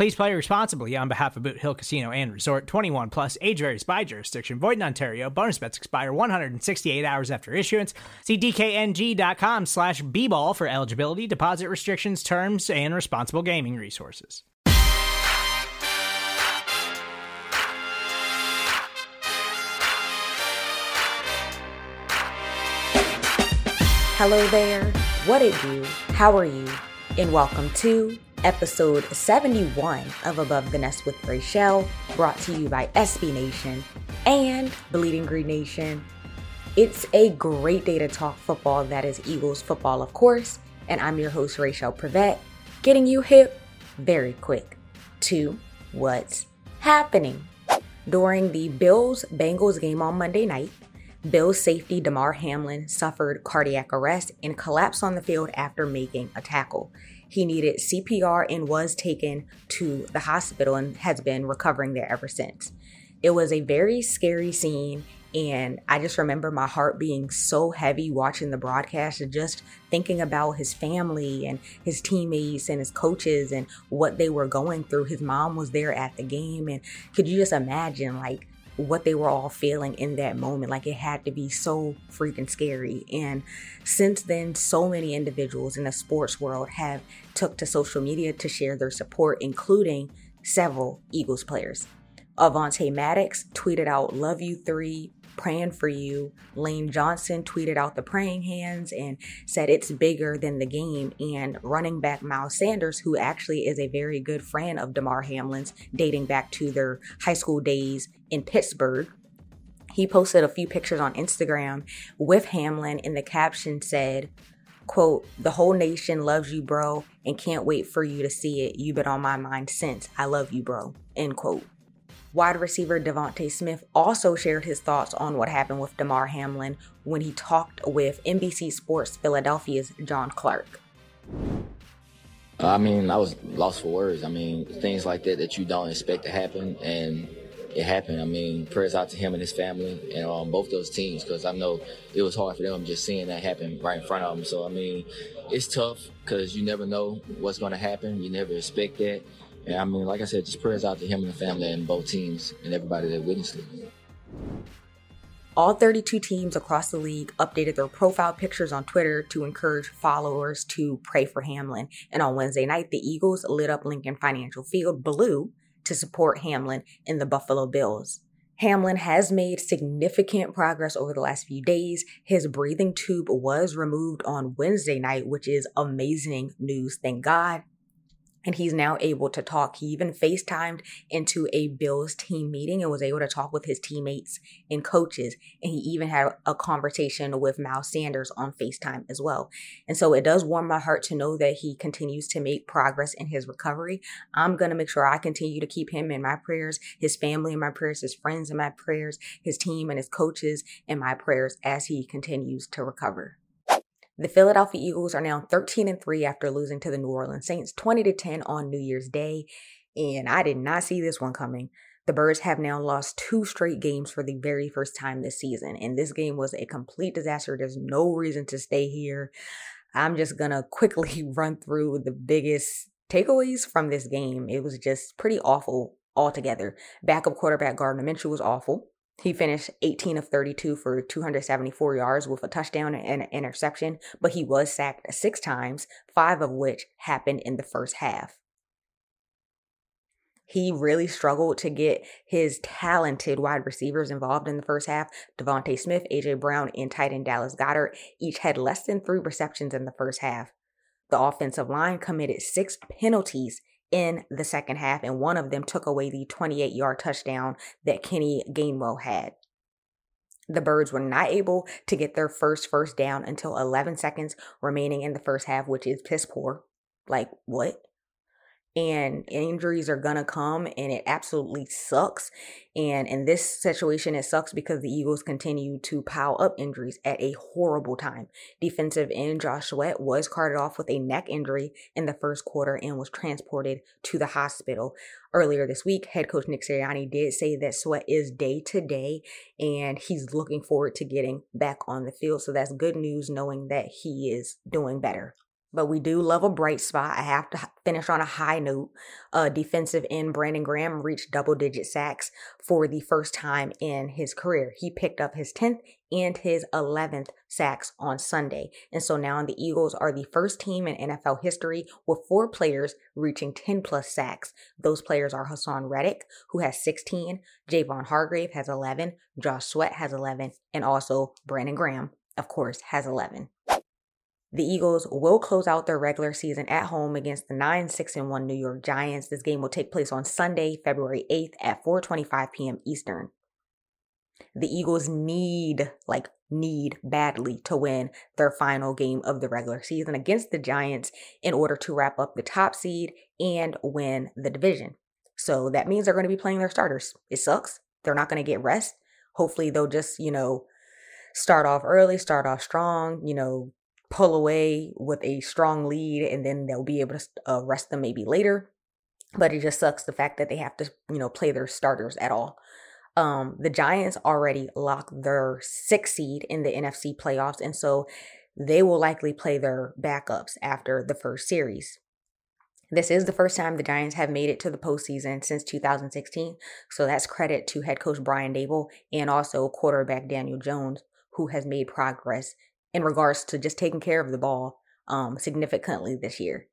Please play responsibly on behalf of Boot Hill Casino and Resort 21 plus age varies by jurisdiction. Void in Ontario. Bonus bets expire 168 hours after issuance. See DKNG.com slash B ball for eligibility, deposit restrictions, terms, and responsible gaming resources. Hello there. What it do? How are you? And welcome to episode 71 of Above the Nest with Rachel, brought to you by SB Nation and Bleeding Green Nation. It's a great day to talk football, that is Eagles football, of course, and I'm your host, Rachel Prevet, getting you hip very quick to what's happening. During the Bills Bengals game on Monday night, Bills safety Damar Hamlin suffered cardiac arrest and collapsed on the field after making a tackle. He needed CPR and was taken to the hospital and has been recovering there ever since. It was a very scary scene, and I just remember my heart being so heavy watching the broadcast and just thinking about his family and his teammates and his coaches and what they were going through. His mom was there at the game, and could you just imagine, like, what they were all feeling in that moment. Like it had to be so freaking scary. And since then, so many individuals in the sports world have took to social media to share their support, including several Eagles players. Avonte Maddox tweeted out, Love you three, praying for you. Lane Johnson tweeted out the praying hands and said it's bigger than the game. And running back Miles Sanders, who actually is a very good friend of Damar Hamlin's, dating back to their high school days in Pittsburgh, he posted a few pictures on Instagram with Hamlin, and the caption said, quote, the whole nation loves you, bro, and can't wait for you to see it. You've been on my mind since. I love you, bro. End quote. Wide receiver DeVonta Smith also shared his thoughts on what happened with Damar Hamlin when he talked with NBC Sports Philadelphia's John Clark. I mean, I was lost for words. I mean, things like that that you don't expect to happen, and it happened. I mean, prayers out to him and his family and um, both those teams because I know it was hard for them just seeing that happen right in front of them. So, I mean, it's tough because you never know what's going to happen. You never expect that. And I mean, like I said, just prayers out to him and the family and both teams and everybody that witnessed it. All 32 teams across the league updated their profile pictures on Twitter to encourage followers to pray for Hamlin. And on Wednesday night, the Eagles lit up Lincoln Financial Field blue to support Hamlin in the Buffalo Bills. Hamlin has made significant progress over the last few days. His breathing tube was removed on Wednesday night, which is amazing news. Thank God and he's now able to talk. He even FaceTimed into a Bills team meeting and was able to talk with his teammates and coaches. And he even had a conversation with Miles Sanders on FaceTime as well. And so it does warm my heart to know that he continues to make progress in his recovery. I'm going to make sure I continue to keep him in my prayers, his family in my prayers, his friends in my prayers, his team and his coaches in my prayers as he continues to recover. The Philadelphia Eagles are now 13 and 3 after losing to the New Orleans Saints 20 to 10 on New Year's Day, and I did not see this one coming. The Birds have now lost two straight games for the very first time this season, and this game was a complete disaster. There's no reason to stay here. I'm just gonna quickly run through the biggest takeaways from this game. It was just pretty awful altogether. Backup quarterback Gardner Minshew was awful. He finished 18 of 32 for 274 yards with a touchdown and an interception, but he was sacked six times, five of which happened in the first half. he really struggled to get his talented wide receivers involved in the first half. DeVonta Smith, AJ Brown, and tight end Dallas Goedert each had less than three receptions in the first half. The offensive line committed six penalties in the second half, and one of them took away the 28 yard touchdown that Kenny Gainwell had. The Birds were not able to get their first first down until 11 seconds remaining in the first half, which is piss poor. Like, what? And injuries are gonna come and it absolutely sucks and in this situation it sucks because the eagles continue to pile up injuries at a horrible time. Defensive end josh sweat was carted off with a neck injury in the first quarter and was transported to the hospital. Earlier this week head coach nick sirianni did say that sweat is day to day and he's looking forward to getting back on the field so that's good news knowing that he is doing better but we do love a bright spot. I have to finish on a high note. Uh, defensive end Brandon Graham reached double digit sacks for the first time in his career. He picked up his 10th and his 11th sacks on Sunday. And so now the Eagles are the first team in NFL history with four players reaching 10 plus sacks. Those players are Haason Reddick, who has 16, Javon Hargrave has 11, Josh Sweat has 11, and also Brandon Graham, of course, has 11. The Eagles will close out their regular season at home against the 9 6 and 1 New York Giants. This game will take place on Sunday, February 8th at 4:25 p.m. Eastern. The Eagles need like need badly to win their final game of the regular season against the Giants in order to wrap up the top seed and win the division. So that means they're going to be playing their starters. It sucks. They're not going to get rest. Hopefully they'll just, you know, start off early, start off strong, you know, pull away with a strong lead and then they'll be able to arrest them maybe later. But it just sucks the fact that they have to, you know, play their starters at all. Um, the Giants already locked their sixth seed in the NFC playoffs, and so they will likely play their backups after the first series. This is the first time the Giants have made it to the postseason since 2016, so that's credit to head coach Brian Daboll and also quarterback Daniel Jones, who has made progress in regards to just taking care of the ball um, significantly this year.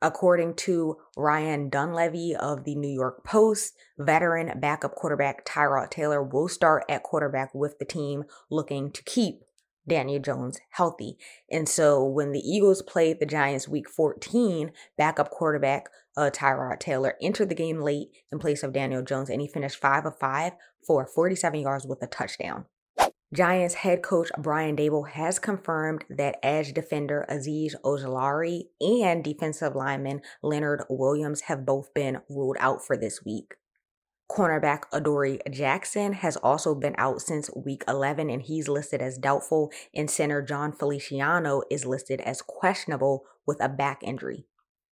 According to Ryan Dunleavy of the New York Post, veteran backup quarterback Tyrod Taylor will start at quarterback with the team looking to keep Daniel Jones healthy. And so when the Eagles played the Giants week 14, backup quarterback uh, Tyrod Taylor entered the game late in place of Daniel Jones and he finished 5 of 5 for 47 yards with a touchdown. Giants head coach Brian Daboll has confirmed that edge defender Azeez Ojulari and defensive lineman Leonard Williams have both been ruled out for this week. Cornerback Adoree Jackson has also been out since week 11 and he's listed as doubtful, and center Jon Feliciano is listed as questionable with a back injury.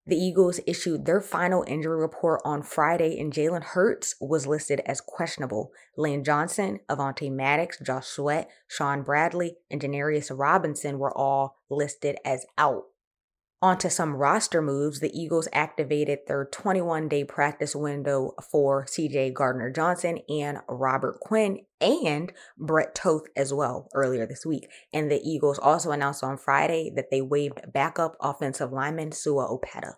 The Eagles issued their final injury report on Friday, and Jalen Hurts was listed as questionable. Lane Johnson, Avonte Maddox, Josh Sweat, Shaun Bradley, and Janarius Robinson were all listed as out. Onto some roster moves, the Eagles activated their 21 day practice window for CJ Gardner Johnson and Robert Quinn and Brett Toth as well earlier this week. And the Eagles also announced on Friday that they waived backup offensive lineman Sua Opeta.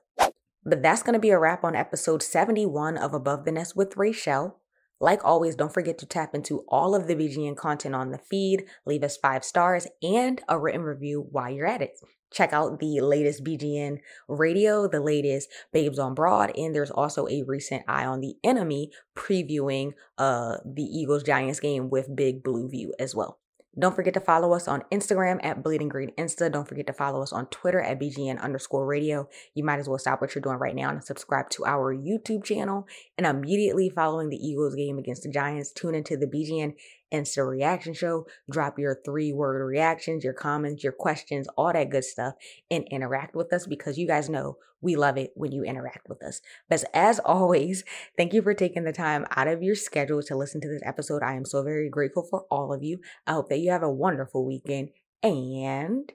But that's going to be a wrap on episode 71 of Above the Nest with Rachel. Like always, don't forget to tap into all of the BGN content on the feed, leave us five stars and a written review while you're at it check out the latest BGN radio, the latest Babes on Broad, and there's also a recent Eye on the Enemy previewing uh the Eagles Giants game with Big Blue View as well. Don't forget to follow us on Instagram at Bleeding Green Insta. Don't forget to follow us on Twitter at BGN underscore radio. You might as well stop what you're doing right now and subscribe to our YouTube channel. And immediately following the Eagles game against the Giants, tune into the BGN Insta reaction show. Drop your three word reactions, your comments, your questions, all that good stuff, and interact with us because you guys know we love it when you interact with us. But as always, thank you for taking the time out of your schedule to listen to this episode. I am so very grateful for all of you. I hope that you have a wonderful weekend and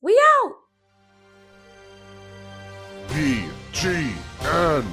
we out. BGN.